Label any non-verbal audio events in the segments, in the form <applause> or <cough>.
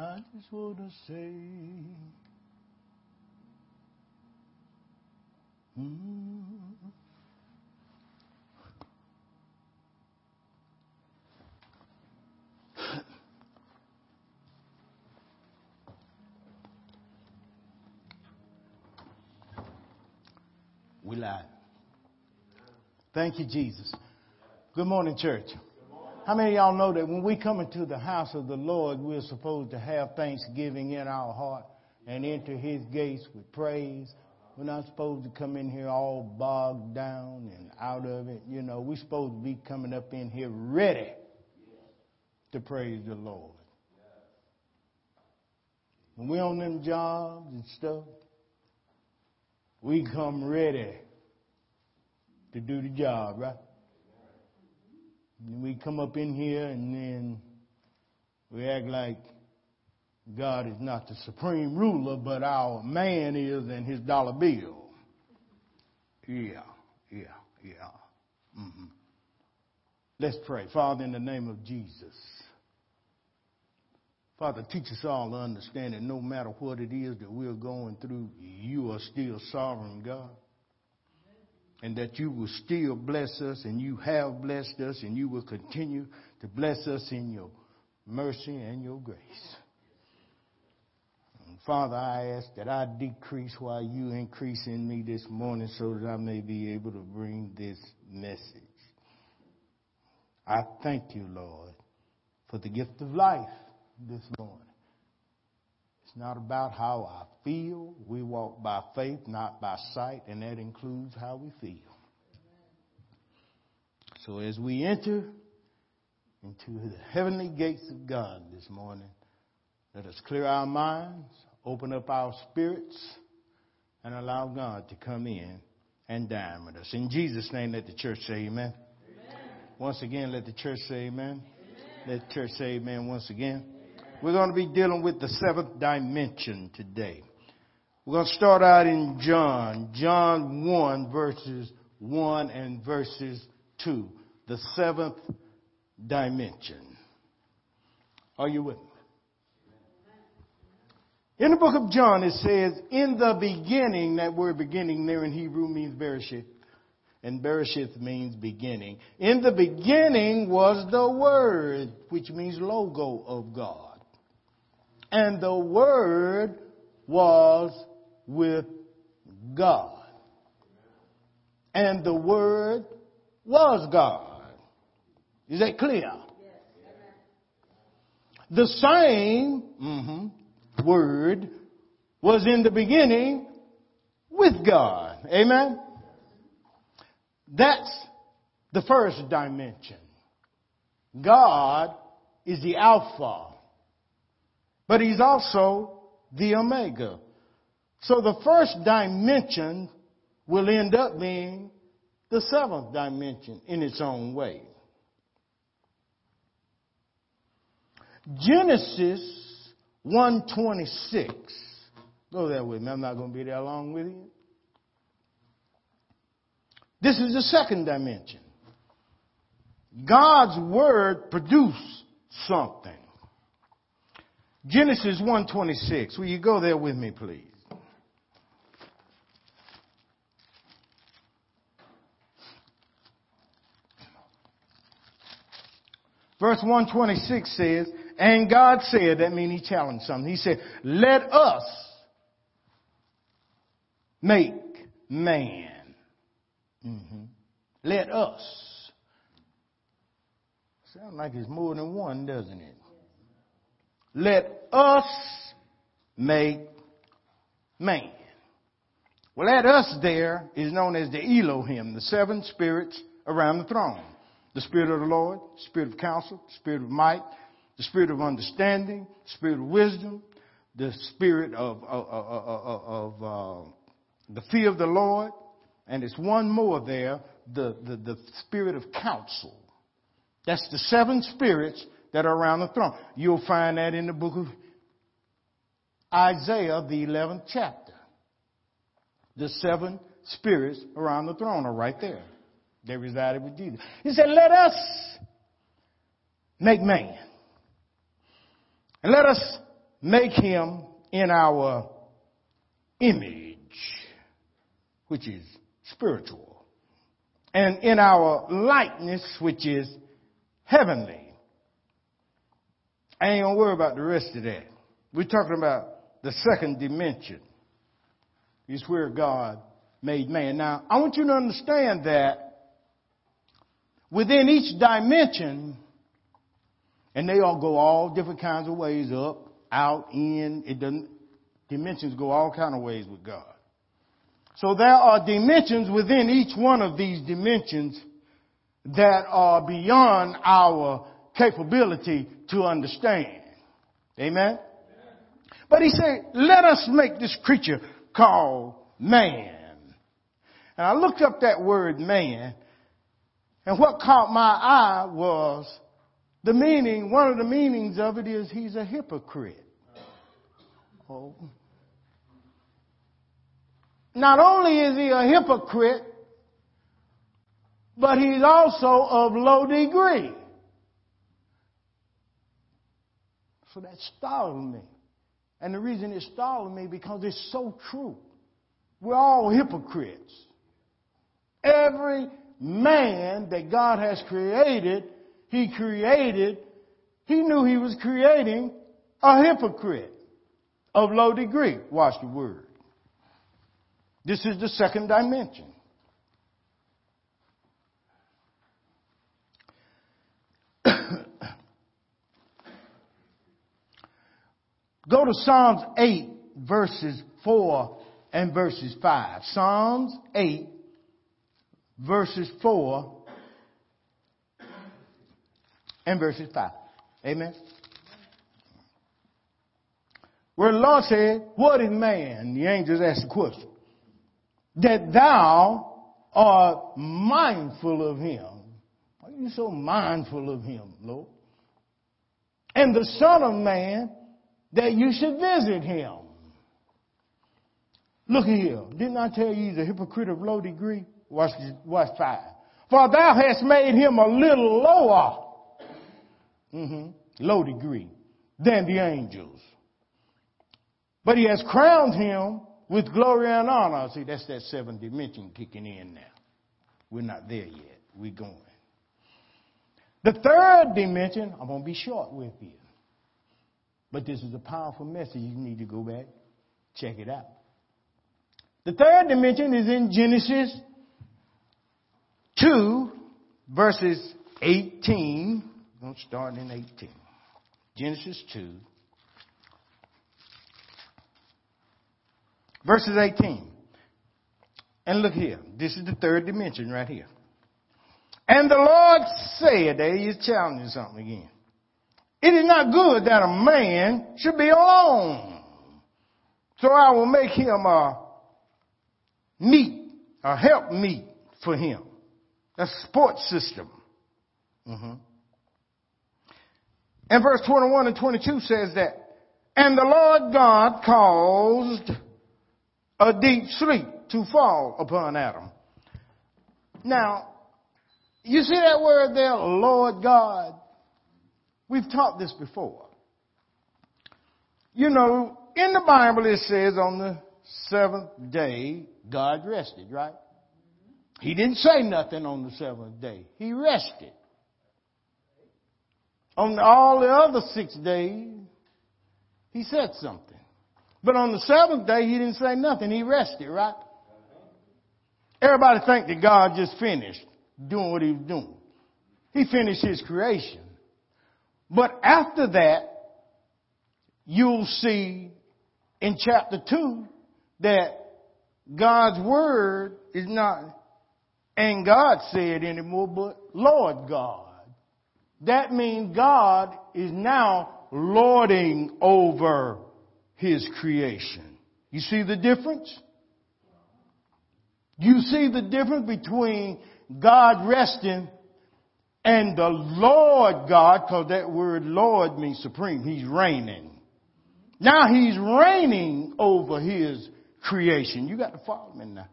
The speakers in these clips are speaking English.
I just want to say. Mm. <laughs> We live. Thank you, Jesus. Good morning, church. How many of y'all know that when we come into the house of the Lord, we're supposed to have thanksgiving in our heart and enter his gates with praise? We're not supposed to come in here all bogged down and out of it. You know, we're supposed to be coming up in here ready to praise the Lord. When we're on them jobs and stuff, we come ready to do the job, right? We come up in here and then we act like God is not the supreme ruler, but our man is and his dollar bill. Yeah, yeah, yeah. Mm-hmm. Let's pray. Father, in the name of Jesus. Father, teach us all to understand that no matter what it is that we're going through, you are still sovereign, God and that you will still bless us and you have blessed us and you will continue to bless us in your mercy and your grace. And Father, I ask that I decrease while you increase in me this morning so that I may be able to bring this message. I thank you, Lord, for the gift of life this morning. It's not about how I feel. We walk by faith, not by sight, and that includes how we feel. So as we enter into the heavenly gates of God this morning, let us clear our minds, open up our spirits, and allow God to come in and dine with us. In Jesus' name, let the church say amen. amen. Once again, let the church say amen. amen. Let the church say amen once again. We're going to be dealing with the seventh dimension today. We're going to start out in John, John 1 verses 1 and verses 2. The seventh dimension. Are you with me? In the book of John, it says, in the beginning, that word beginning there in Hebrew means Bereshit. And Bereshit means beginning. In the beginning was the Word, which means logo of God. And the Word was with God. And the Word was God. Is that clear? The same mm-hmm, Word was in the beginning with God. Amen? That's the first dimension. God is the Alpha but he's also the Omega. So the first dimension will end up being the seventh dimension in its own way. Genesis 126. Go there with me. I'm not going to be there long with you. This is the second dimension. God's word produced something. Genesis 1:26. Will you go there with me, please? Verse 126 says, and God said, that means he challenged something. He said, let us make man. Mm-hmm. Let us. Sounds like it's more than one, doesn't it? Let us make man. Well, that us there is known as the Elohim, the seven spirits around the throne. The Spirit of the Lord, Spirit of counsel, Spirit of might, the Spirit of understanding, Spirit of wisdom, the Spirit of, of, of, of uh, the fear of the Lord, and it's one more there, the, the, the Spirit of counsel. That's the seven spirits that are around the throne. You'll find that in the book of Isaiah, the 11th chapter. The seven spirits around the throne are right there. They resided with Jesus. He said, let us make man. And let us make him in our image, which is spiritual, and in our likeness, which is heavenly. I ain't gonna worry about the rest of that. We're talking about the second dimension. Is where God made man. Now, I want you to understand that within each dimension, and they all go all different kinds of ways up, out, in, it doesn't, dimensions go all kind of ways with God. So there are dimensions within each one of these dimensions that are beyond our capability to understand. Amen? But he said, let us make this creature called man. And I looked up that word man, and what caught my eye was the meaning, one of the meanings of it is he's a hypocrite. Oh. Not only is he a hypocrite, but he's also of low degree. So that startled me. And the reason it startled me because it's so true. We're all hypocrites. Every man that God has created, He created, He knew He was creating a hypocrite of low degree. Watch the word. This is the second dimension. Go to Psalms 8, verses 4 and verses 5. Psalms 8, verses 4 and verses 5. Amen. Where the Lord said, What is man? The angels asked the question. That thou art mindful of him. Why are you so mindful of him, Lord? And the Son of Man that you should visit him. Look at here. Didn't I tell you he's a hypocrite of low degree? Watch, watch five. For thou hast made him a little lower, mm-hmm, low degree, than the angels. But he has crowned him with glory and honor. See, that's that seventh dimension kicking in now. We're not there yet. We're going. The third dimension, I'm going to be short with you. But this is a powerful message. You need to go back, check it out. The third dimension is in Genesis 2, verses 18. I'm start in 18. Genesis 2, verses 18. And look here. This is the third dimension right here. And the Lord said, there he is challenging something again. It is not good that a man should be alone. So I will make him a meet, a help meet for him. A sports system. Mm-hmm. And verse 21 and 22 says that, and the Lord God caused a deep sleep to fall upon Adam. Now, you see that word there, Lord God? We've taught this before. You know, in the Bible it says on the seventh day, God rested, right? He didn't say nothing on the seventh day. He rested. On all the other six days, he said something. But on the seventh day, he didn't say nothing. He rested, right? Everybody think that God just finished doing what he was doing. He finished his creation. But after that, you'll see in chapter 2 that God's word is not, and God said anymore, but Lord God. That means God is now lording over his creation. You see the difference? You see the difference between God resting and the Lord God, because that word Lord means supreme, He's reigning. Now He's reigning over His creation. You got to follow me now.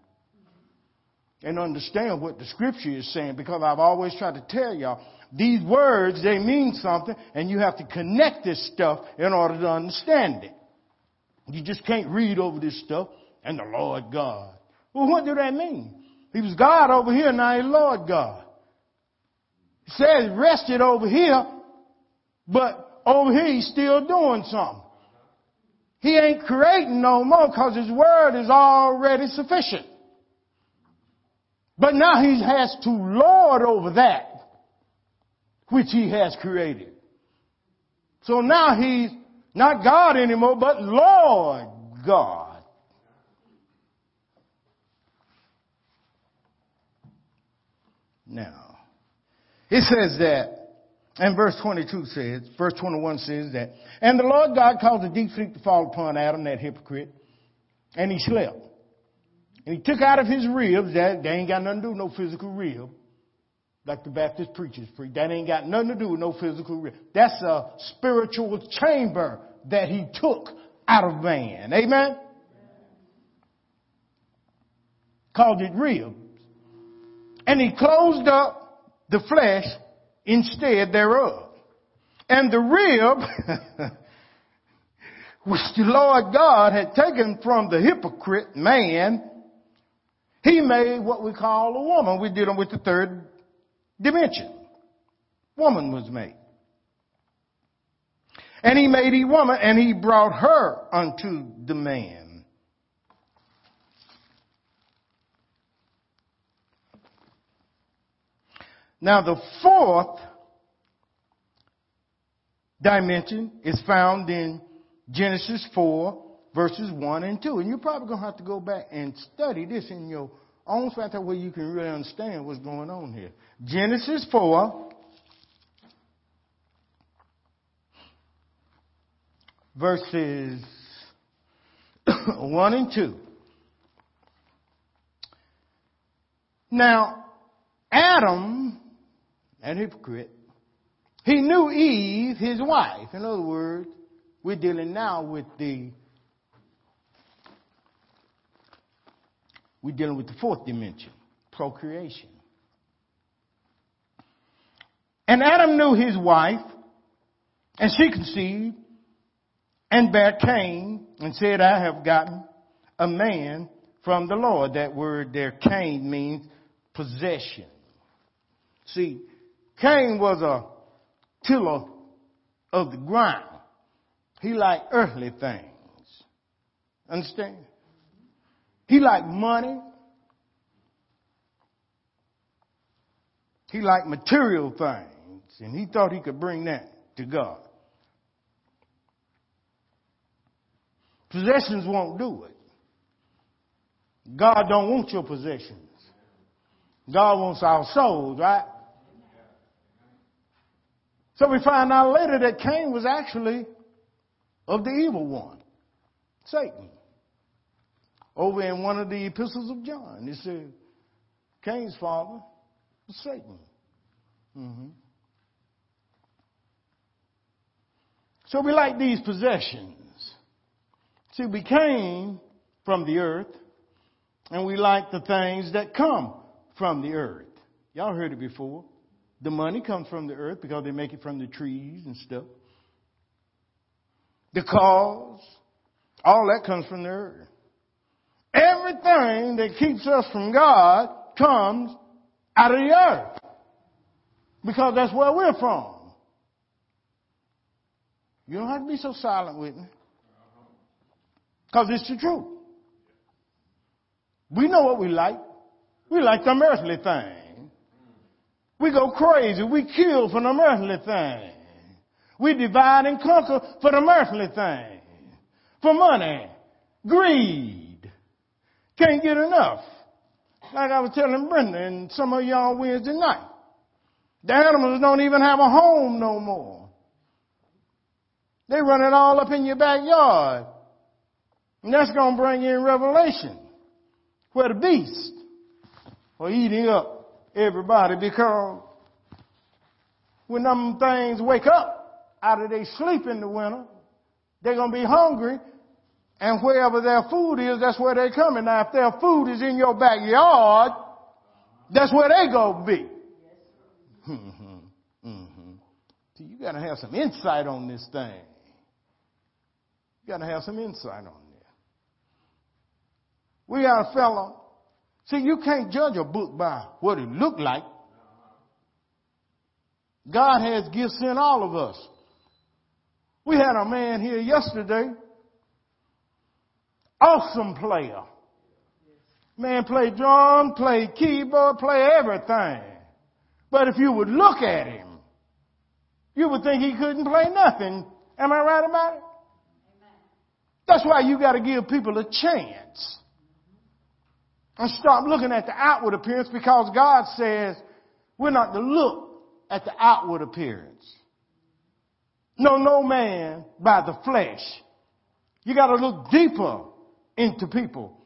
and understand what the scripture is saying because I've always tried to tell y'all these words, they mean something and you have to connect this stuff in order to understand it. You just can't read over this stuff and the Lord God. Well, what do that mean? He was God over here, now he's Lord God. Says rested over here, but over here he's still doing something. He ain't creating no more because his word is already sufficient. But now he has to lord over that which he has created. So now he's not God anymore, but Lord God. Now, it says that, and verse 22 says, verse 21 says that, and the Lord God caused a deep sleep to fall upon Adam, that hypocrite, and he slept. And he took out of his ribs, that, they ain't got nothing to do with no physical rib, like the Baptist preachers preach. That ain't got nothing to do with no physical rib. That's a spiritual chamber that he took out of man. Amen? Called it ribs. And he closed up the flesh instead thereof. And the rib, <laughs> which the Lord God had taken from the hypocrite man, he made what we call a woman. We're dealing with the third dimension. Woman was made. And he made a woman and he brought her unto the man. Now the fourth dimension is found in Genesis 4 verses 1 and 2. And you're probably going to have to go back and study this in your own spot where you can really understand what's going on here. Genesis 4, verses <coughs> 1 and 2. Now, Adam, an hypocrite, he knew Eve, his wife. In other words, we're dealing now with the we're dealing with the fourth dimension, procreation. And Adam knew his wife, and she conceived and bare Cain and said, I have gotten a man from the Lord. That word there, Cain, means possession. See, Cain was a tiller of the ground. He liked earthly things. Understand? He liked money. He liked material things. And he thought he could bring that to God. Possessions won't do it. God don't want your possessions. God wants our souls, right? So we find out later that Cain was actually of the evil one, Satan. Over in one of the epistles of John, it said Cain's father was Satan. Mm-hmm. So we like these possessions. See, we came from the earth, and we like the things that come from the earth. Y'all heard it before. The money comes from the earth because they make it from the trees and stuff. The cars, all that comes from the earth. Everything that keeps us from God comes out of the earth. Because that's where we're from. You don't have to be so silent with me. Because it's the truth. We know what we like. We like them earthly things. We go crazy. We kill for them earthly thing. We divide and conquer for them earthly thing. For money. Greed. Can't get enough. Like I was telling Brenda and some of y'all Wednesday night. The animals don't even have a home no more. They run it all up in your backyard. And that's going to bring in revelation where the beast are eating up everybody because when them things wake up out of their sleep in the winter, they're going to be hungry and wherever their food is, that's where they're coming. Now, if their food is in your backyard, That's where they go be. Mm-hmm. Mm-hmm. See, you got to have some insight on this thing. You got to have some insight on this. We got a fellow. See, you can't judge a book by what it looked like. God has gifts in all of us. We had a man here yesterday. Awesome player. Man played drum, played keyboard, play everything. But if you would look at him, you would think he couldn't play nothing. Am I right about it? That's why you got to give people a chance. And stop looking at the outward appearance because God says we're not to look at the outward appearance. Know, no man by the flesh. You got to look deeper into people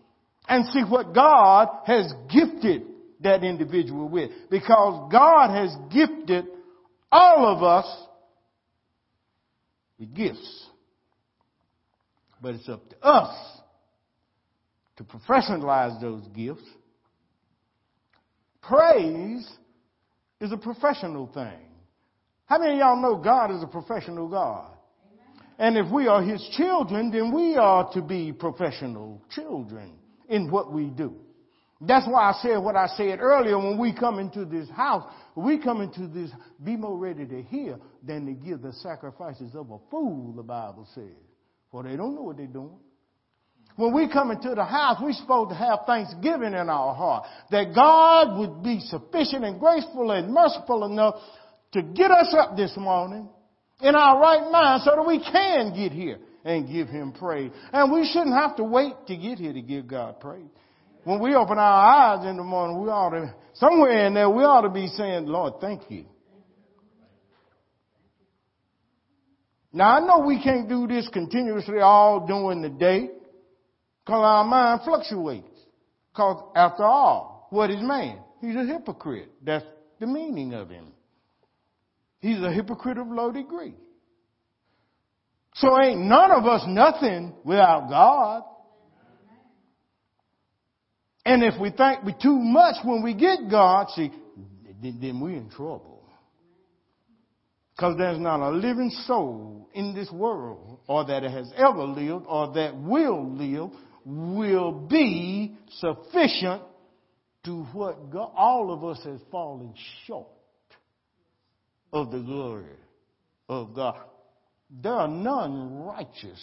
and see what God has gifted that individual with. Because God has gifted all of us with gifts. But it's up to us to professionalize those gifts. Praise is a professional thing. How many of y'all know God is a professional God? And if we are His children, then we are to be professional children in what we do. That's why I said what I said earlier when we come into this house. We come into this, be more ready to hear than to give the sacrifices of a fool, the Bible says. For they don't know what they're doing. When we come into the house, we're supposed to have thanksgiving in our heart. That God would be sufficient and graceful and merciful enough to get us up this morning in our right mind so that we can get here and give Him praise. And we shouldn't have to wait to get here to give God praise. When we open our eyes in the morning, we ought to, somewhere in there, we ought to be saying, Lord, thank you. Now I know we can't do this continuously all during the day because our mind fluctuates. Because after all, what is man? He's a hypocrite. That's the meaning of him. He's a hypocrite of low degree. So ain't none of us nothing without God. And if we think we too much when we get God, see, then we're in trouble. Because there's not a living soul in this world, or that has ever lived, or that will live, will be sufficient to what God, all of us has fallen short of the glory of God. There are none righteous.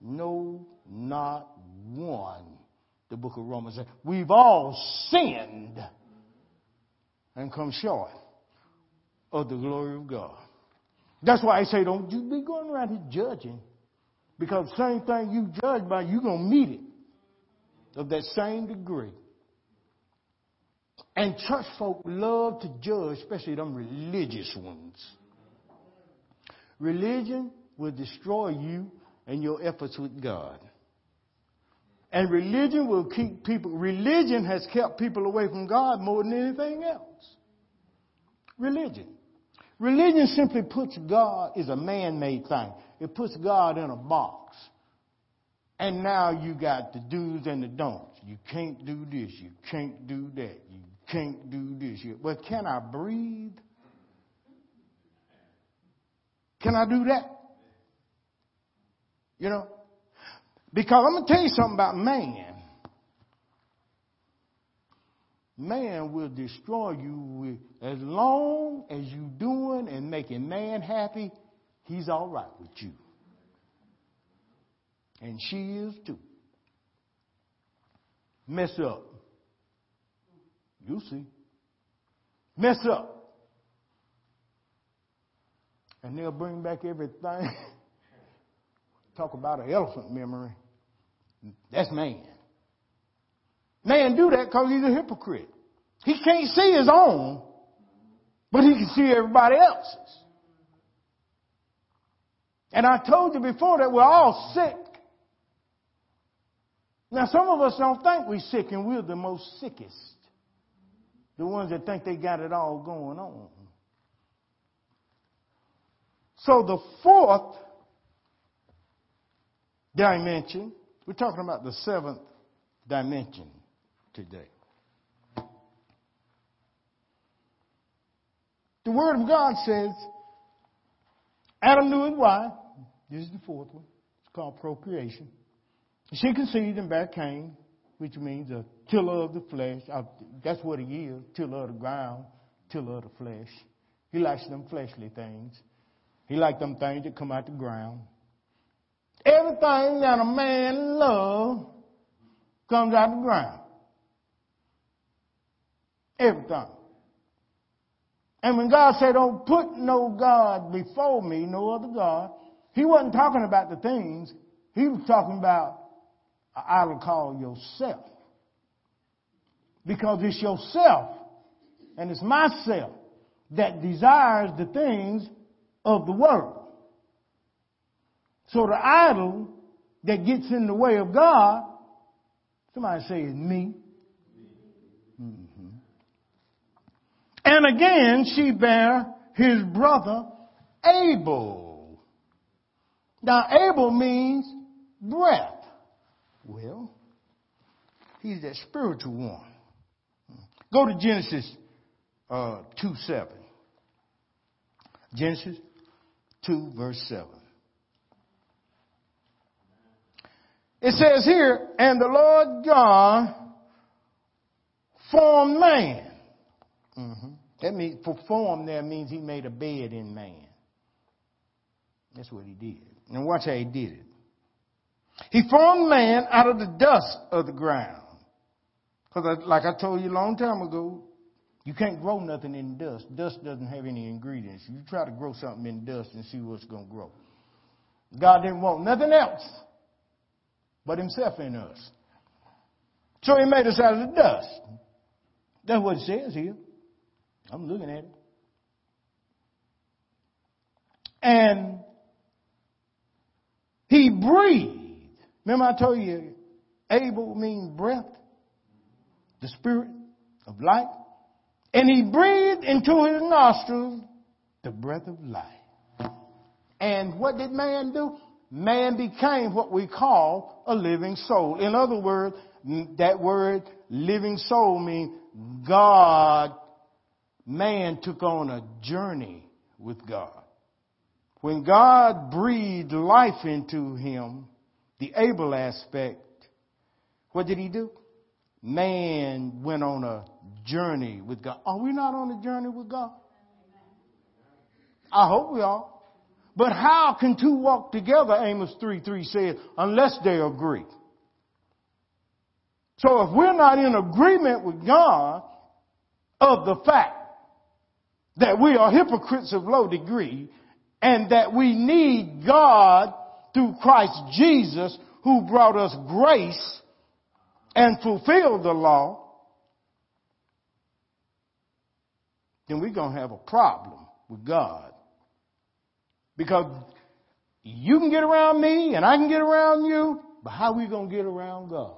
No, not one. The book of Romans says, we've all sinned and come short of the glory of God. That's why I say don't you be going around here judging. Because same thing you judge by, you're going to meet it of that same degree. And church folk love to judge, especially them religious ones. Religion will destroy you and your efforts with God. And religion will keep people, religion has kept people away from God more than anything else. Religion. Religion simply puts God, is a man-made thing. It puts God in a box. And now you got the do's and the don'ts. You can't do this. You can't do that. You can't do this. Well, can I breathe? Can I do that? You know? Because I'm going to tell you something about man. Man will destroy you with, as long as you doing and making man happy, he's all right with you. And she is too. Mess up. You see. Mess up. And they'll bring back everything. <laughs> Talk about an elephant memory. That's man. Man do that because he's a hypocrite. He can't see his own, but he can see everybody else's. And I told you before that we're all sick. Now some of us don't think we're sick and we're the most sickest. The ones that think they got it all going on. So the fourth dimension, we're talking about the seventh dimension today. The Word of God says, Adam knew his wife. This is the fourth one. It's called procreation. She conceived and bare Cain, which means a tiller of the flesh. That's what he is, tiller of the ground, tiller of the flesh. He likes them fleshly things. He likes them things that come out the ground. Everything that a man loves comes out the ground. Everything. And when God said, don't put no God before me, no other God, he wasn't talking about the things. He was talking about an idol called yourself. Because it's yourself and it's myself that desires the things of the world. So the idol that gets in the way of God, somebody say is me. Mm-hmm. And again, she bare his brother Abel. Now, Abel means breath. Well, he's that spiritual one. Go to Genesis uh, 2 7. Genesis 2, verse 7. It says here, and the Lord God formed man. Mm-hmm. That means, for form there means he made a bed in man. That's what he did. And watch how he did it. He formed man out of the dust of the ground. Because like I told you a long time ago, you can't grow nothing in dust. Dust doesn't have any ingredients. You try to grow something in dust and see what's going to grow. God didn't want nothing else but himself in us. So he made us out of the dust. That's what it says here. I'm looking at it. And he breathed. Remember I told you Abel means breath, the spirit of life. And he breathed into his nostrils the breath of life. And what did man do? Man became what we call a living soul. In other words, that word living soul means God, man took on a journey with God. When God breathed life into him, the Abel aspect, what did he do? Man went on a journey with God. Are we not on a journey with God? I hope we are. But how can two walk together, Amos 3 3 says, unless they agree? So if we're not in agreement with God of the fact that we are hypocrites of low degree and that we need God through Christ Jesus who brought us grace and fulfilled the law, then we're going to have a problem with God. Because you can get around me and I can get around you, but how are we going to get around God?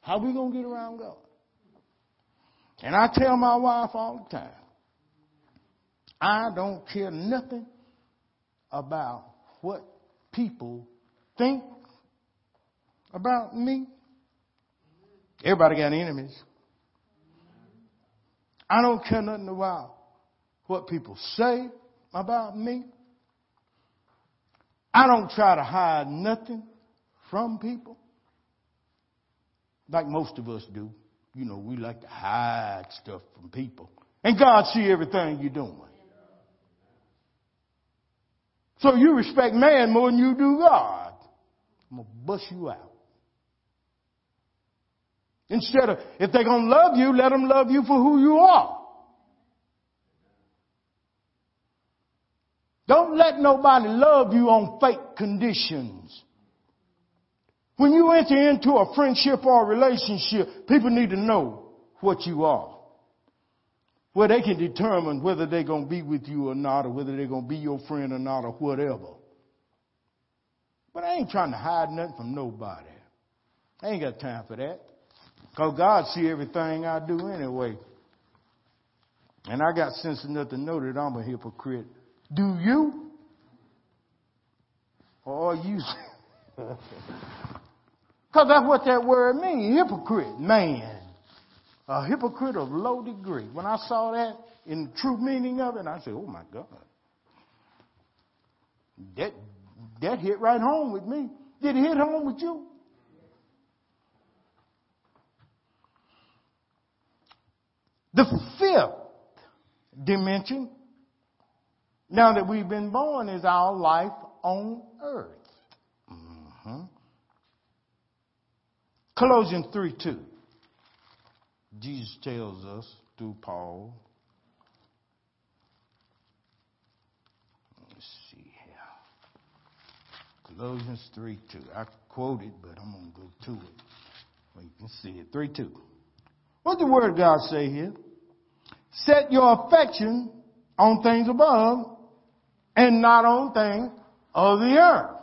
How are we going to get around God? And I tell my wife all the time, I don't care nothing about what people think about me. Everybody got enemies. I don't care nothing about what people say about me. I don't try to hide nothing from people like most of us do. You know, we like to hide stuff from people. And God see everything you're doing. So you respect man more than you do God. I'm going to bust you out. Instead of, if they're going to love you, let them love you for who you are. Don't let nobody love you on fake conditions. When you enter into a friendship or a relationship, people need to know what you are. Where they can determine whether they're going to be with you or not, or whether they're going to be your friend or not, or whatever. But I ain't trying to hide nothing from nobody. I ain't got time for that. Because God see everything I do anyway. And I got sense enough to know that I'm a hypocrite. Do you? Or you? <laughs> Because that's what that word means, hypocrite, man. A hypocrite of low degree. When I saw that in the true meaning of it, I said, oh my God. That, that hit right home with me. Did it hit home with you? The fifth dimension, now that we've been born, is our life on earth. Mm-hmm. Colossians 3 2. Jesus tells us through Paul. Let's see here. Colossians 3 2. I quoted, but I'm going to go to it. Well, you can see it. 3 2. What the Word of God say here? Set your affection on things above and not on things of the earth.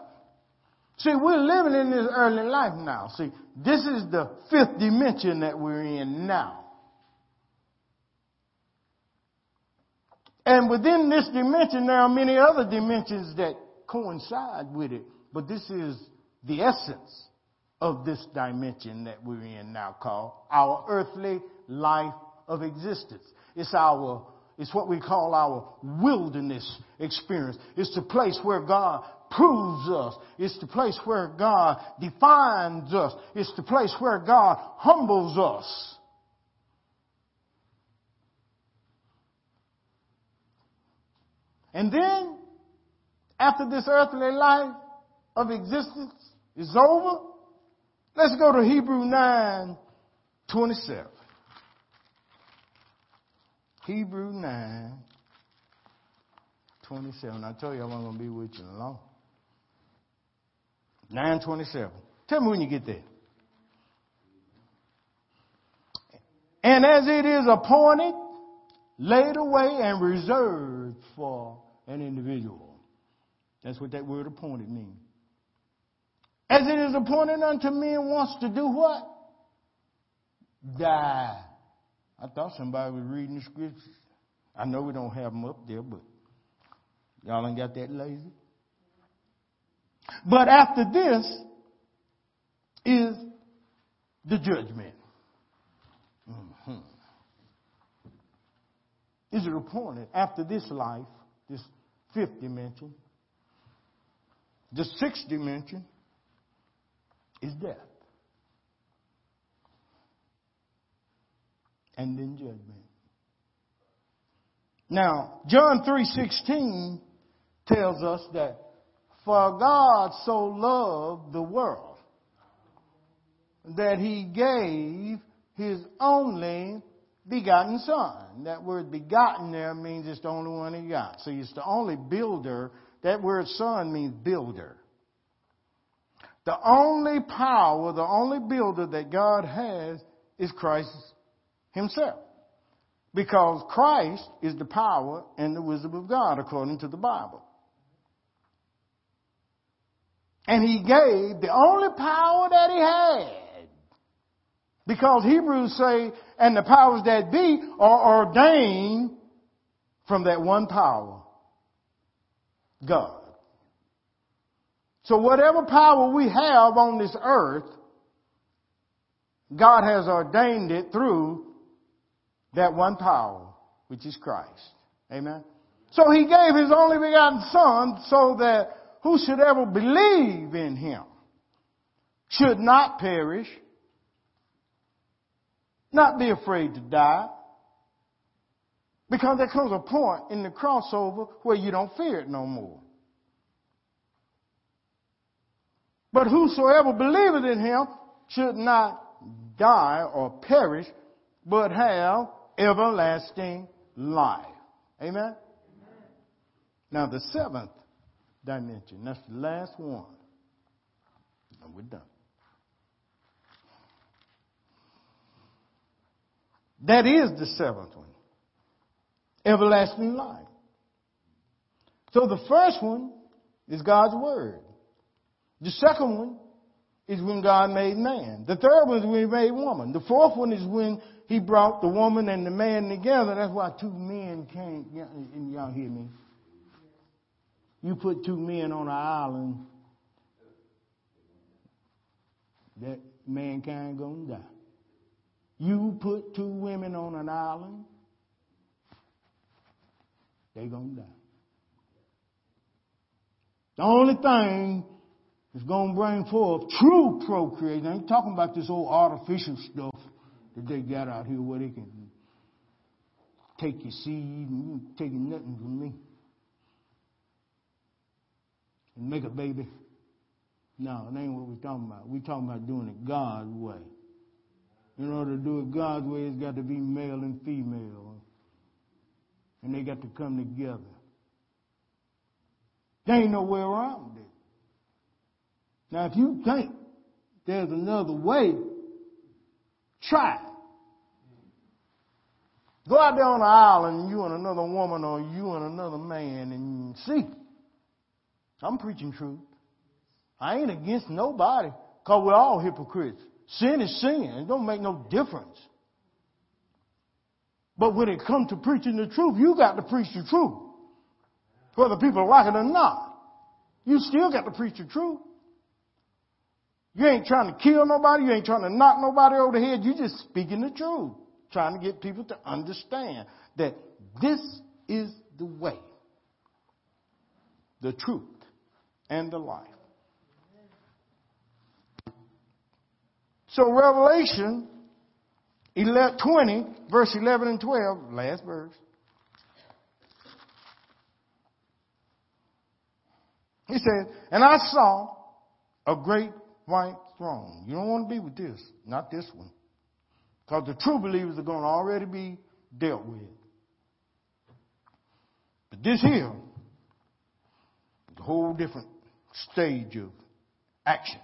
See, we're living in this early life now. See, this is the fifth dimension that we're in now. And within this dimension, there are many other dimensions that coincide with it. But this is the essence of this dimension that we're in now called our earthly life of existence. It's our, it's what we call our wilderness experience. It's the place where God proves us. It's the place where God defines us. It's the place where God humbles us. And then, after this earthly life of existence is over, let's go to Hebrew 9 27. Hebrew 9 27. I told you I wasn't going to be with you long. 927. Tell me when you get there. And as it is appointed, laid away, and reserved for an individual. That's what that word appointed means. As it is appointed unto men wants to do what? Die. I thought somebody was reading the scriptures. I know we don't have them up there, but y'all ain't got that lazy. But after this is the judgment. Mm-hmm. Is it appointed after this life, this fifth dimension? The sixth dimension is death. And then judgment. Now, John 3:16 tells us that for God so loved the world that he gave his only begotten son. That word begotten there means it's the only one he got. So he's the only builder. That word son means builder. The only power, the only builder that God has is Christ himself. Because Christ is the power and the wisdom of God according to the Bible. And he gave the only power that he had. Because Hebrews say, and the powers that be are ordained from that one power. God. So whatever power we have on this earth, God has ordained it through that one power, which is Christ. Amen. So he gave his only begotten son so that who should ever believe in him should not perish, not be afraid to die, because there comes a point in the crossover where you don't fear it no more. But whosoever believeth in him should not die or perish, but have everlasting life. Amen? Amen? Now the seventh dimension. That's the last one. And we're done. That is the seventh one. Everlasting life. So the first one is God's Word. The second one is when God made man. The third one is when He made woman. The fourth one is when He brought the woman and the man together. That's why two men can't, y'all hear me? You put two men on an island, that mankind gonna die. You put two women on an island, they gonna die. The only thing that's gonna bring forth true procreation, I ain't talking about this old artificial stuff that they got out here where they can take your seed and you taking nothing from me. And make a baby. No, it ain't what we're talking about. We're talking about doing it God's way. In order to do it God's way, it's got to be male and female. And they got to come together. There ain't no way around it. Now, if you think there's another way, try. Go out there on the island, you and another woman, or you and another man, and see. I'm preaching truth. I ain't against nobody, because we're all hypocrites. Sin is sin. It don't make no difference. But when it comes to preaching the truth, you got to preach the truth. Whether people like it or not. You still got to preach the truth. You ain't trying to kill nobody. You ain't trying to knock nobody over the head. You just speaking the truth. Trying to get people to understand that this is the way, the truth, and the life. So Revelation 11, 20, verse 11 and 12, last verse. He said, and I saw a great white throne. You don't want to be with this, not this one. Because the true believers are going to already be dealt with. But this here, a whole different stage of action.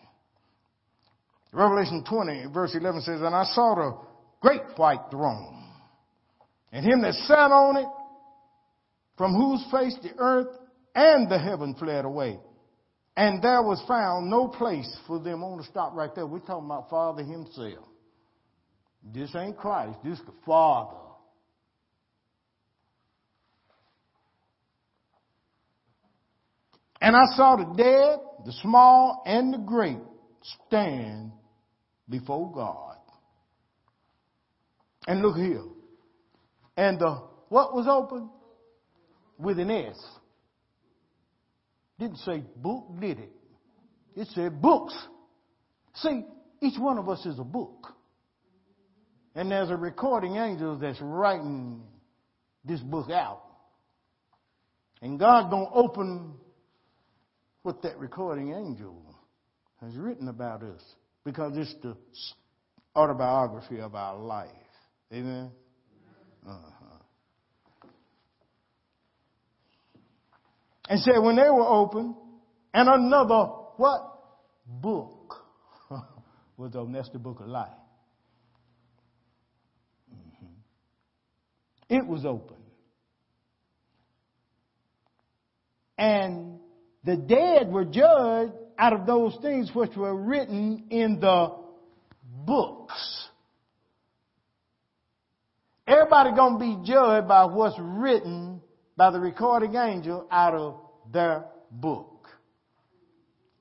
Revelation 20, verse 11 says, And I saw the great white throne, and him that sat on it, from whose face the earth and the heaven fled away. And there was found no place for them. I want to stop right there. We're talking about Father Himself. This ain't Christ, this is the Father. And I saw the dead, the small and the great, stand before God. And look here. And the what was open? With an S. Didn't say book, did it? It said books. See, each one of us is a book. And there's a recording angel that's writing this book out. And God's going to open what that recording angel has written about us because it's the autobiography of our life. Amen? Uh-huh. And said when they were open, and another what? Book <laughs> was open. That's the book of life. Mm-hmm. It was open. And the dead were judged out of those things which were written in the books. Everybody gonna be judged by what's written by the recording angel out of their book.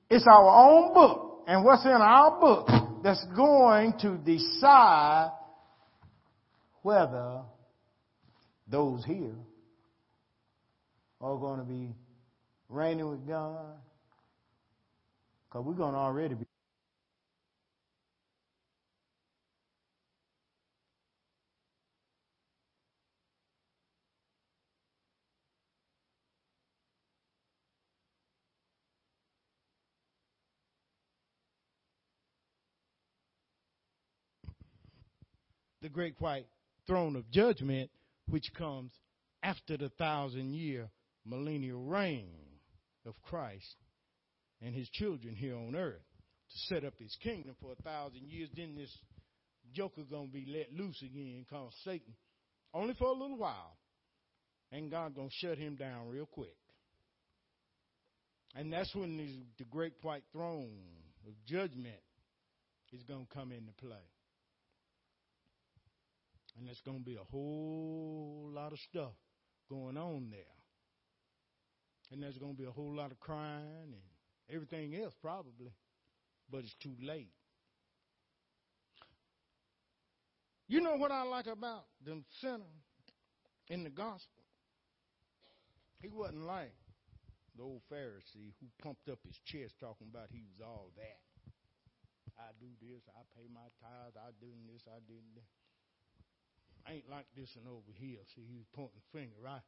It's our own book, and what's in our book that's going to decide whether those here are going to be reigning with God because we're going to already be. The great white throne of judgment, which comes after the thousand year millennial reign of Christ and his children here on earth to set up his kingdom for a thousand years. Then this joker gonna be let loose again, called Satan, only for a little while, and God gonna shut him down real quick. And that's when the great white throne of judgment is gonna come into play. And there's going to be a whole lot of stuff going on there. And there's going to be a whole lot of crying and everything else probably, but it's too late. You know what I like about the sinner in the gospel? He wasn't like the old Pharisee who pumped up his chest talking about he was all that. I do this, I pay my tithes, I do this, I do that. I ain't like this and over here. See, he was pointing finger, right?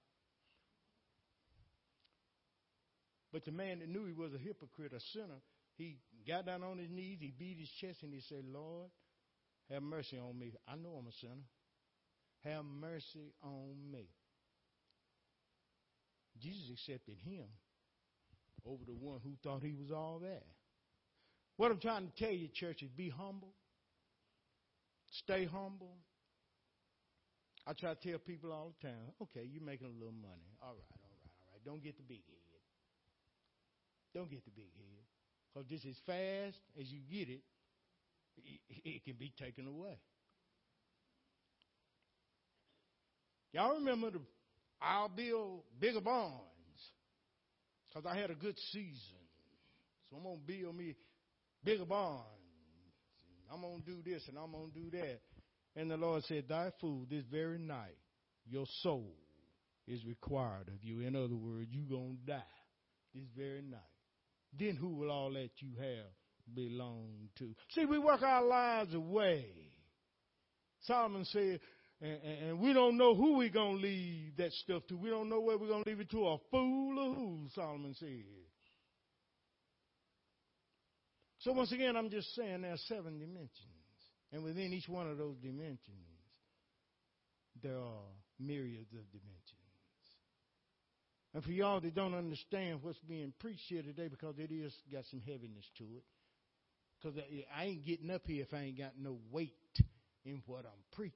But the man that knew he was a hypocrite, a sinner, he got down on his knees, he beat his chest, and he said, Lord, have mercy on me. I know I'm a sinner. Have mercy on me. Jesus accepted him over the one who thought he was all that. What I'm trying to tell you, church, is be humble. Stay humble. I try to tell people all the time, okay, you're making a little money. All right, all right, all right. Don't get the big. Don't get the big head. Because just as fast as you get it, it, can be taken away. Y'all remember the I'll build bigger barns because I had a good season. So I'm going to build me bigger barns. I'm going to do this and I'm going to do that. And the Lord said, Thy food this very night, your soul is required of you. In other words, you're going to die this very night. Then who will all that you have belong to? See, we work our lives away. Solomon said, and, and, we don't know who we're going to leave that stuff to. We don't know where we're going to leave it to a fool or who, Solomon said. So once again, I'm just saying there are seven dimensions. And within each one of those dimensions, there are myriads of dimensions. And for y'all that don't understand what's being preached here today, because it is got some heaviness to it, because I ain't getting up here if I ain't got no weight in what I'm preaching.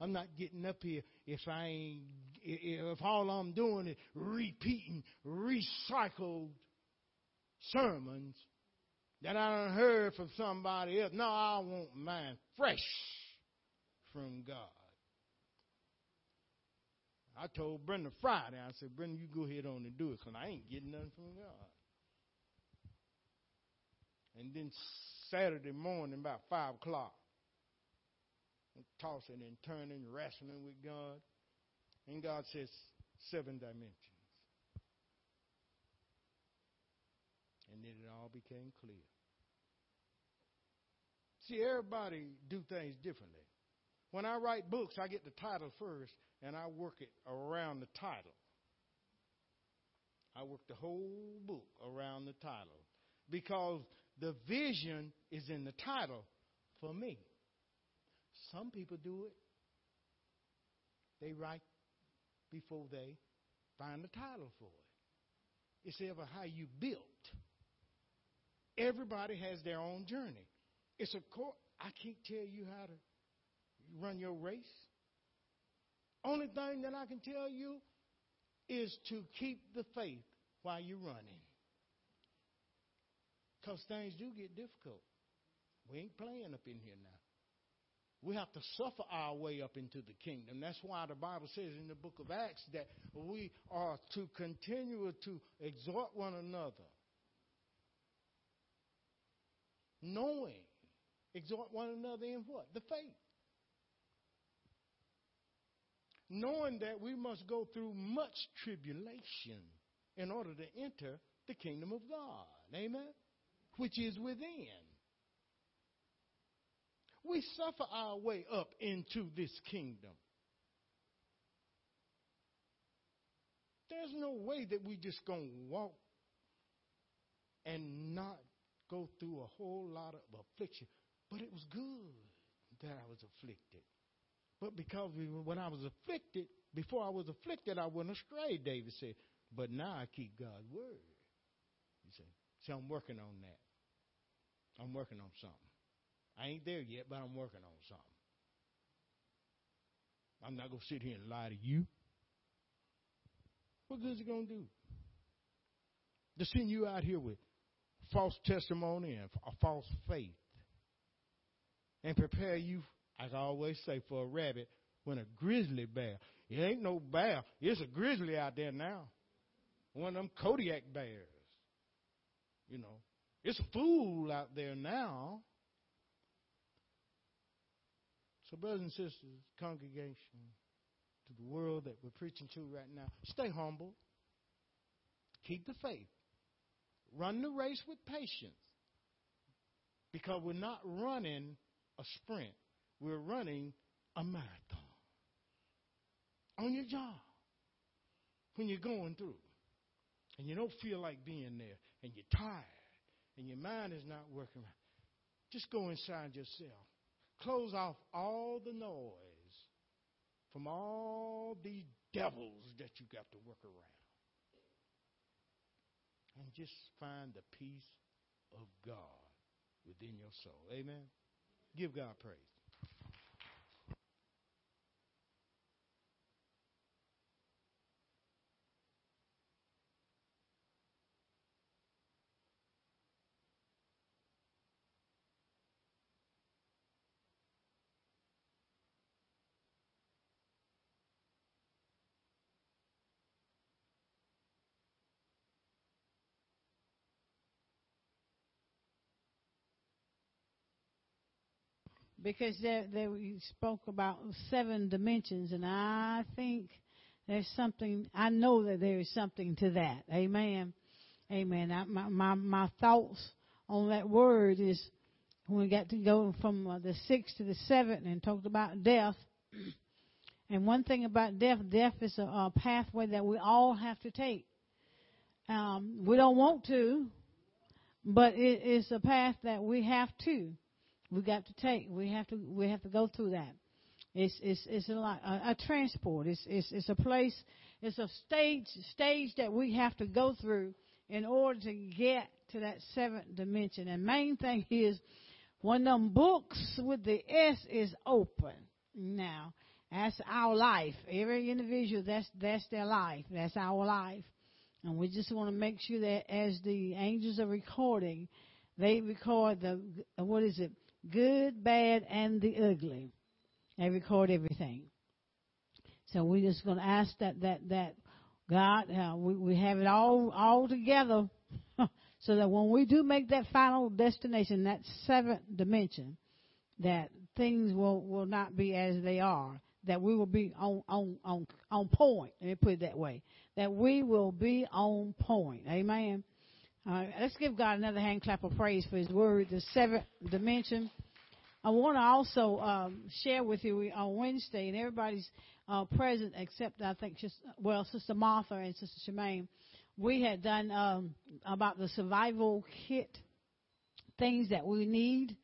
I'm not getting up here if I ain't, if all I'm doing is repeating recycled sermons that I heard from somebody else. No, I want mine fresh from God. I told Brenda Friday, I said, Brenda, you go ahead on and do it because I ain't getting nothing from God. And then Saturday morning, about 5 o'clock, I'm tossing and turning, wrestling with God. And God says, seven dimensions. And then it all became clear. See, everybody do things differently. When I write books, I get the title first, and I work it around the title. I work the whole book around the title because the vision is in the title for me. Some people do it. They write before they find the title for it. It's ever how you built. Everybody has their own journey. It's a course. I can't tell you how to run your race. Only thing that I can tell you is to keep the faith while you're running. Because things do get difficult. We ain't playing up in here now. We have to suffer our way up into the kingdom. That's why the Bible says in the book of Acts that we are to continue to exhort one another. Knowing. Exhort one another in what? The faith. Knowing that we must go through much tribulation in order to enter the kingdom of God. Amen? Which is within we suffer our way up into this kingdom. There's no way that we just going to walk and not go through a whole lot of affliction. But it was good that I was afflicted. But because when I was afflicted, before I was afflicted, I went astray, David said. But now I keep God's word. He said, so I'm working on that. I'm working on something. I ain't there yet, but I'm working on something. I'm not going to sit here and lie to you. What good is it going to do? To send you out here with false testimony and a false faith and prepare you, as I always say, for a rabbit when a grizzly bear. It ain't no bear. It's a grizzly out there now. One of them Kodiak bears. You know, it's a fool out there now So, brothers and sisters, congregation, to the world that we're preaching to right now, stay humble. Keep the faith. Run the race with patience. Because we're not running a sprint, we're running a marathon. On your job, when you're going through, and you don't feel like being there, and you're tired, and your mind is not working right, just go inside yourself. Close off all the noise from all these devils that you got to work around and just find the peace of God within your soul. Amen. Give God praise. Because there, we spoke about seven dimensions, and I think there's something. I know that there is something to that. Amen. Amen. I, my, my my thoughts on that word is when we got to go from uh, the six to the seven and talked about death. <clears throat> And one thing about death, death is a, a pathway that we all have to take. Um, we don't want to, but it is a path that we have to we got to take. We have to we have to go through that. It's it's it's a lot a, a transport. It's it's it's a place. It's a stage stage that we have to go through in order to get to that seventh dimension. And main thing is when them books with the S is open. Now that's our life. Every individual that's that's their life. That's our life. And we just want to make sure that as the angels are recording, they record the what is it? Good, bad, and the ugly. They record everything. So we're just going to ask that that that God, uh, we we have it all all together, <laughs> so that when we do make that final destination, that seventh dimension, that things will will not be as they are. That we will be on on on on point. Let me put it that way. That we will be on point. Amen. Let's give God another hand clap of praise for His word, the seventh dimension. I want to also um, share with you on Wednesday, and everybody's uh, present except I think just well, Sister Martha and Sister Shemaine. We had done um, about the survival kit, things that we need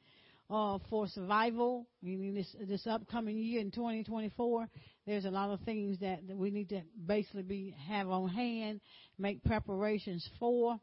uh, for survival. mean, this this upcoming year in 2024, there's a lot of things that, that we need to basically be have on hand, make preparations for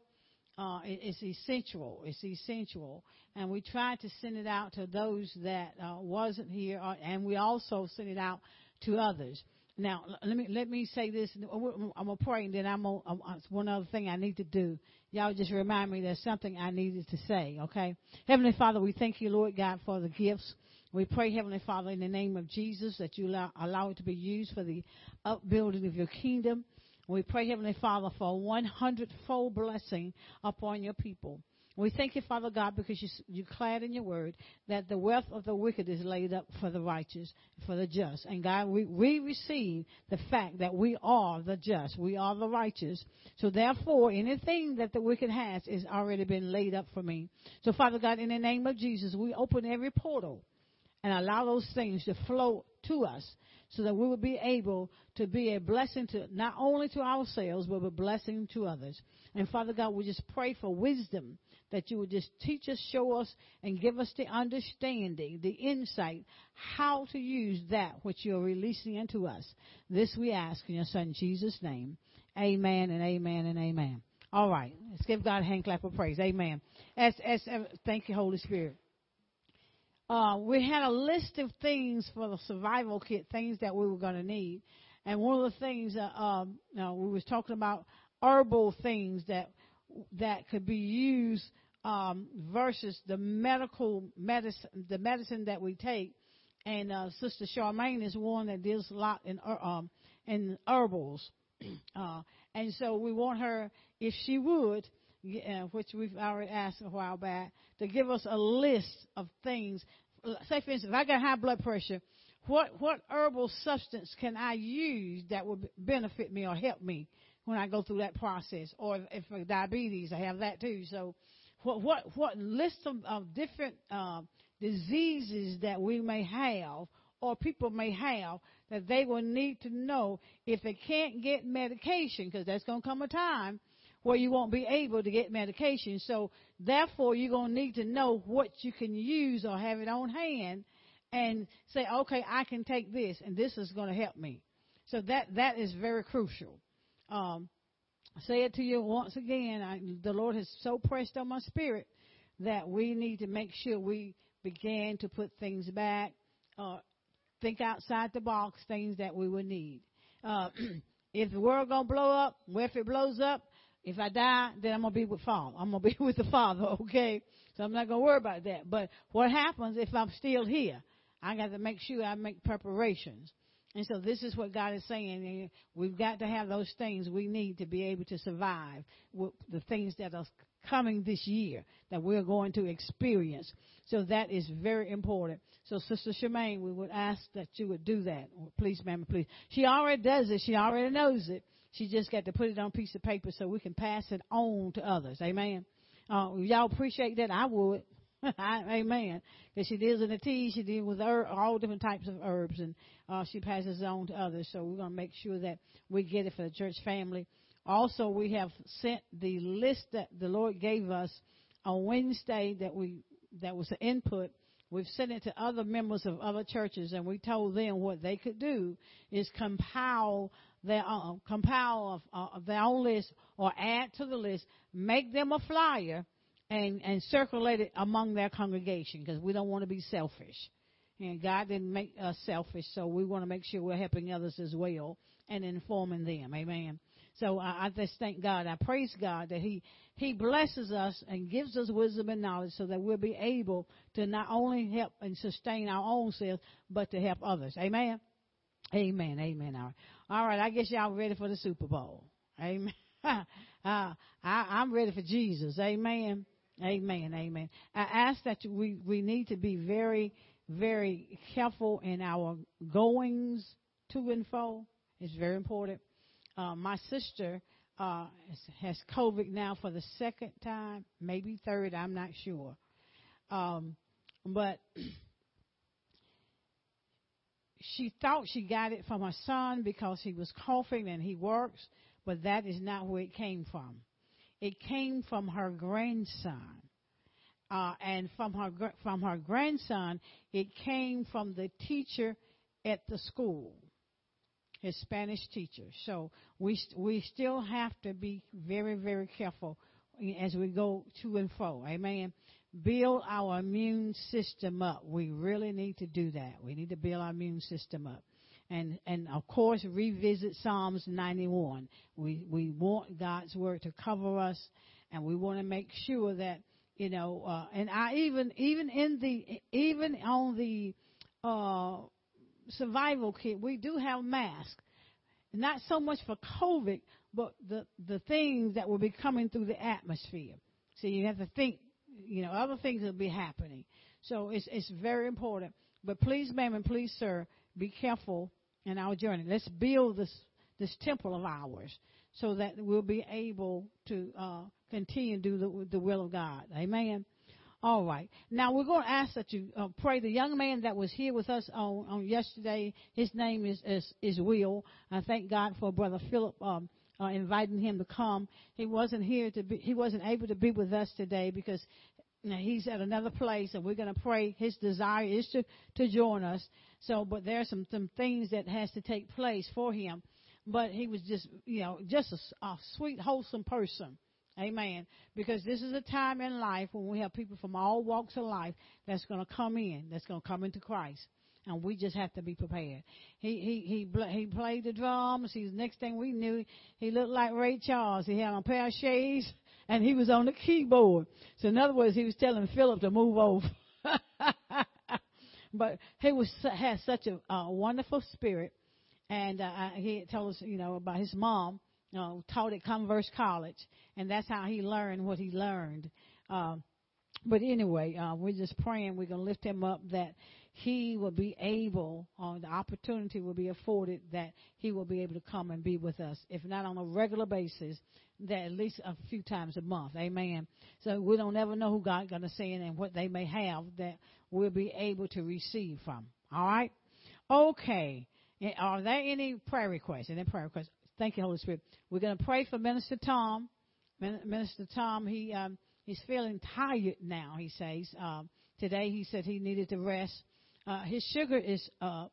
uh, it, it's essential. It's essential, and we tried to send it out to those that uh, wasn't here, uh, and we also sent it out to others. Now, let me let me say this. I'm gonna pray, and then I'm gonna. Uh, one other thing I need to do. Y'all just remind me there's something I needed to say. Okay, Heavenly Father, we thank you, Lord God, for the gifts. We pray, Heavenly Father, in the name of Jesus, that you allow, allow it to be used for the upbuilding of your kingdom. We pray, Heavenly Father, for a 100 fold blessing upon your people. We thank you, Father God, because you, you declared in your word that the wealth of the wicked is laid up for the righteous, for the just. And God, we, we receive the fact that we are the just. We are the righteous. So therefore, anything that the wicked has is already been laid up for me. So Father God, in the name of Jesus, we open every portal and allow those things to flow to us so that we will be able to be a blessing to not only to ourselves, but a blessing to others. And Father God, we just pray for wisdom that you would just teach us, show us, and give us the understanding, the insight, how to use that which you're releasing into us. This we ask in your Son Jesus' name. Amen and amen and amen. All right, let's give God a hand clap of praise. Amen. As, as, thank you, Holy Spirit uh, we had a list of things for the survival kit, things that we were going to need. And one of the things, uh, um, you know, we was talking about herbal things that that could be used um, versus the medical medicine, the medicine that we take. And uh, Sister Charmaine is one that deals a lot in uh, um, in herbals, <clears throat> uh, and so we want her, if she would, which we've already asked a while back, to give us a list of things say for instance, if I got high blood pressure, what what herbal substance can I use that would benefit me or help me when I go through that process? Or if, if diabetes, I have that too. So, what what what list of, of different uh, diseases that we may have or people may have that they will need to know if they can't get medication because there's going to come a time where you won't be able to get medication. So therefore, you're going to need to know what you can use or have it on hand and say, okay, I can take this and this is going to help me. So that, that is very crucial. Um, say it to you once again. I, the Lord has so pressed on my spirit that we need to make sure we begin to put things back, uh, think outside the box, things that we would need. Uh, <clears throat> if the world gonna blow up, well, if it blows up, if I die, then I'm gonna be with Father. I'm gonna be <laughs> with the Father, okay? So I'm not gonna worry about that. But what happens if I'm still here? I got to make sure I make preparations. And so this is what God is saying. We've got to have those things we need to be able to survive with the things that are coming this year that we're going to experience. So that is very important. So Sister Shemaine, we would ask that you would do that. Please, ma'am, please. She already does it. She already knows it. She just got to put it on a piece of paper so we can pass it on to others. Amen. Uh, y'all appreciate that? I would. <laughs> Amen. Because she deals in the tea, she deals with herb, all different types of herbs, and uh, she passes it on to others. So we're going to make sure that we get it for the church family. Also, we have sent the list that the Lord gave us on Wednesday that we that was the input. We've sent it to other members of other churches, and we told them what they could do is compile their uh, compile of, uh, their own list or add to the list, make them a flyer, and and circulate it among their congregation because we don't want to be selfish. And God didn't make us selfish, so we want to make sure we're helping others as well and informing them. Amen. So I, I just thank God. I praise God that He He blesses us and gives us wisdom and knowledge so that we'll be able to not only help and sustain our own selves, but to help others. Amen. Amen. Amen. All right. All right. I guess y'all ready for the Super Bowl. Amen. <laughs> uh, I, I'm ready for Jesus. Amen. Amen. Amen. I ask that we, we need to be very, very careful in our goings to and fro. It's very important. Uh, my sister uh, has COVID now for the second time, maybe third. I'm not sure. Um, but <clears throat> she thought she got it from her son because he was coughing and he works, but that is not where it came from. It came from her grandson. Uh, and from her from her grandson, it came from the teacher at the school, his Spanish teacher. So we we still have to be very very careful as we go to and fro. Amen. Build our immune system up. We really need to do that. We need to build our immune system up and and of course revisit Psalms 91. We we want God's word to cover us, and we want to make sure that you know. Uh, and I even even in the even on the uh, survival kit, we do have masks. Not so much for COVID, but the the things that will be coming through the atmosphere. So you have to think, you know, other things will be happening. So it's it's very important. But please, ma'am, and please, sir, be careful in our journey. Let's build this this temple of ours so that we'll be able to uh, continue to do the, the, will of God. Amen. All right. Now we're going to ask that you uh, pray. The young man that was here with us on, on yesterday, his name is, is, is Will. I thank God for Brother Philip um, uh, inviting him to come. He wasn't here to be. He wasn't able to be with us today because now he's at another place and we're going to pray his desire is to to join us so but there are some some things that has to take place for him but he was just you know just a, a sweet wholesome person amen because this is a time in life when we have people from all walks of life that's going to come in that's going to come into christ and we just have to be prepared. He he he he played the drums. He's next thing we knew, he looked like Ray Charles. He had on a pair of shades and he was on the keyboard. So in other words, he was telling Philip to move over. <laughs> but he was had such a, a wonderful spirit, and uh, he told us, you know, about his mom. Know, taught at Converse College, and that's how he learned what he learned. Um, but anyway, uh, we're just praying. We're going to lift him up that he will be able, or the opportunity will be afforded that he will be able to come and be with us. If not on a regular basis, that at least a few times a month. Amen. So we don't ever know who God's going to send and what they may have that we'll be able to receive from. All right? Okay. Are there any prayer requests? Any prayer requests? Thank you, Holy Spirit. We're going to pray for Minister Tom. Minister Tom, he um, he's feeling tired now. He says um, today he said he needed to rest. Uh, his sugar is up.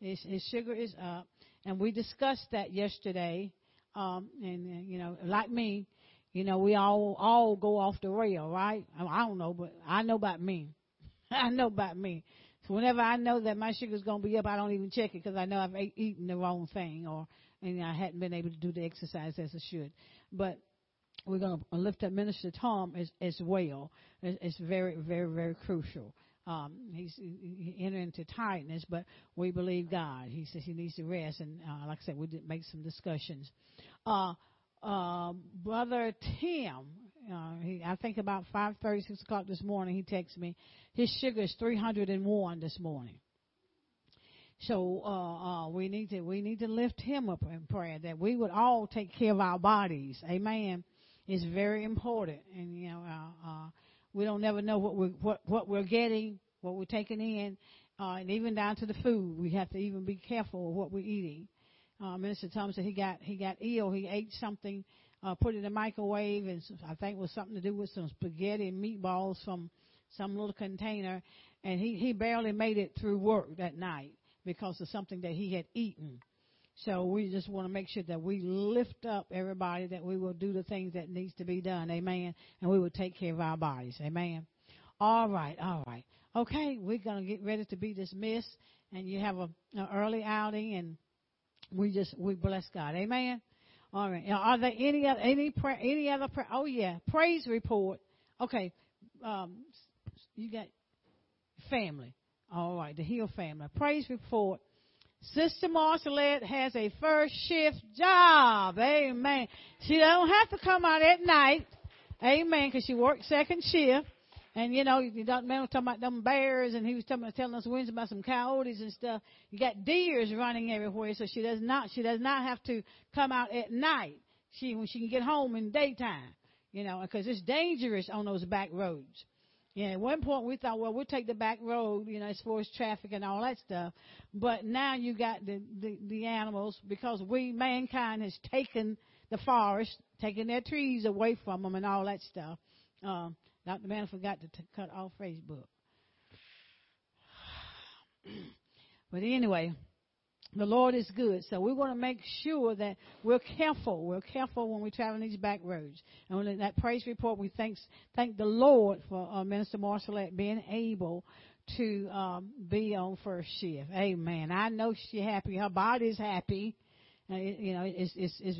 His, his sugar is up, and we discussed that yesterday. Um, and uh, you know, like me, you know, we all all go off the rail, right? I don't know, but I know about me. <laughs> I know about me. So whenever I know that my sugar's going to be up, I don't even check it because I know I've ate, eaten the wrong thing or and I hadn't been able to do the exercise as I should. But we're going to lift up Minister Tom as, as well. It's, very, very, very crucial. Um, he's he entered into tiredness, but we believe God. He says he needs to rest, and uh, like I said, we did make some discussions. Uh, uh, Brother Tim, uh, he, I think about five thirty, six o'clock this morning, he texted me. His sugar is three hundred and one this morning. So uh, uh, we need to we need to lift him up in prayer that we would all take care of our bodies. Amen. It's very important, and you know uh, uh, we don't never know what we what what we're getting, what we're taking in, uh, and even down to the food. We have to even be careful of what we're eating. Uh, Minister Thomas said he got he got ill. He ate something, uh, put it in the microwave, and I think it was something to do with some spaghetti and meatballs from some little container, and he he barely made it through work that night because of something that he had eaten. So we just want to make sure that we lift up everybody, that we will do the things that needs to be done. Amen. And we will take care of our bodies. Amen. All right. All right. Okay. We're going to get ready to be dismissed and you have a, an early outing and we just, we bless God. Amen. All right. Now, are there any other, any prayer, any other prayer? Oh yeah. Praise report. Okay. Um, you got family. All right. The Hill family. Praise report Sister Marcelette has a first shift job. Amen. She don't have to come out at night. Amen. Because she works second shift. And you know, you don't remember talking about them bears, and he was talking, telling us Wednesday about some coyotes and stuff. You got deers running everywhere, so she does not she does not have to come out at night. She when she can get home in daytime, you know, because it's dangerous on those back roads. Yeah, at one point we thought, well, we'll take the back road, you know, as far as traffic and all that stuff. But now you got the, the, the animals because we, mankind, has taken the forest, taken their trees away from them and all that stuff. Um, Dr. Man forgot to t- cut off Facebook. <sighs> but anyway, the Lord is good. So we want to make sure that we're careful. We're careful when we travel these back roads. And in that praise report, we thanks, thank the Lord for uh, Minister Marcelette being able to um, be on first shift. Amen. I know she's happy. Her body's happy. Uh, it, you know, it's, it's, it's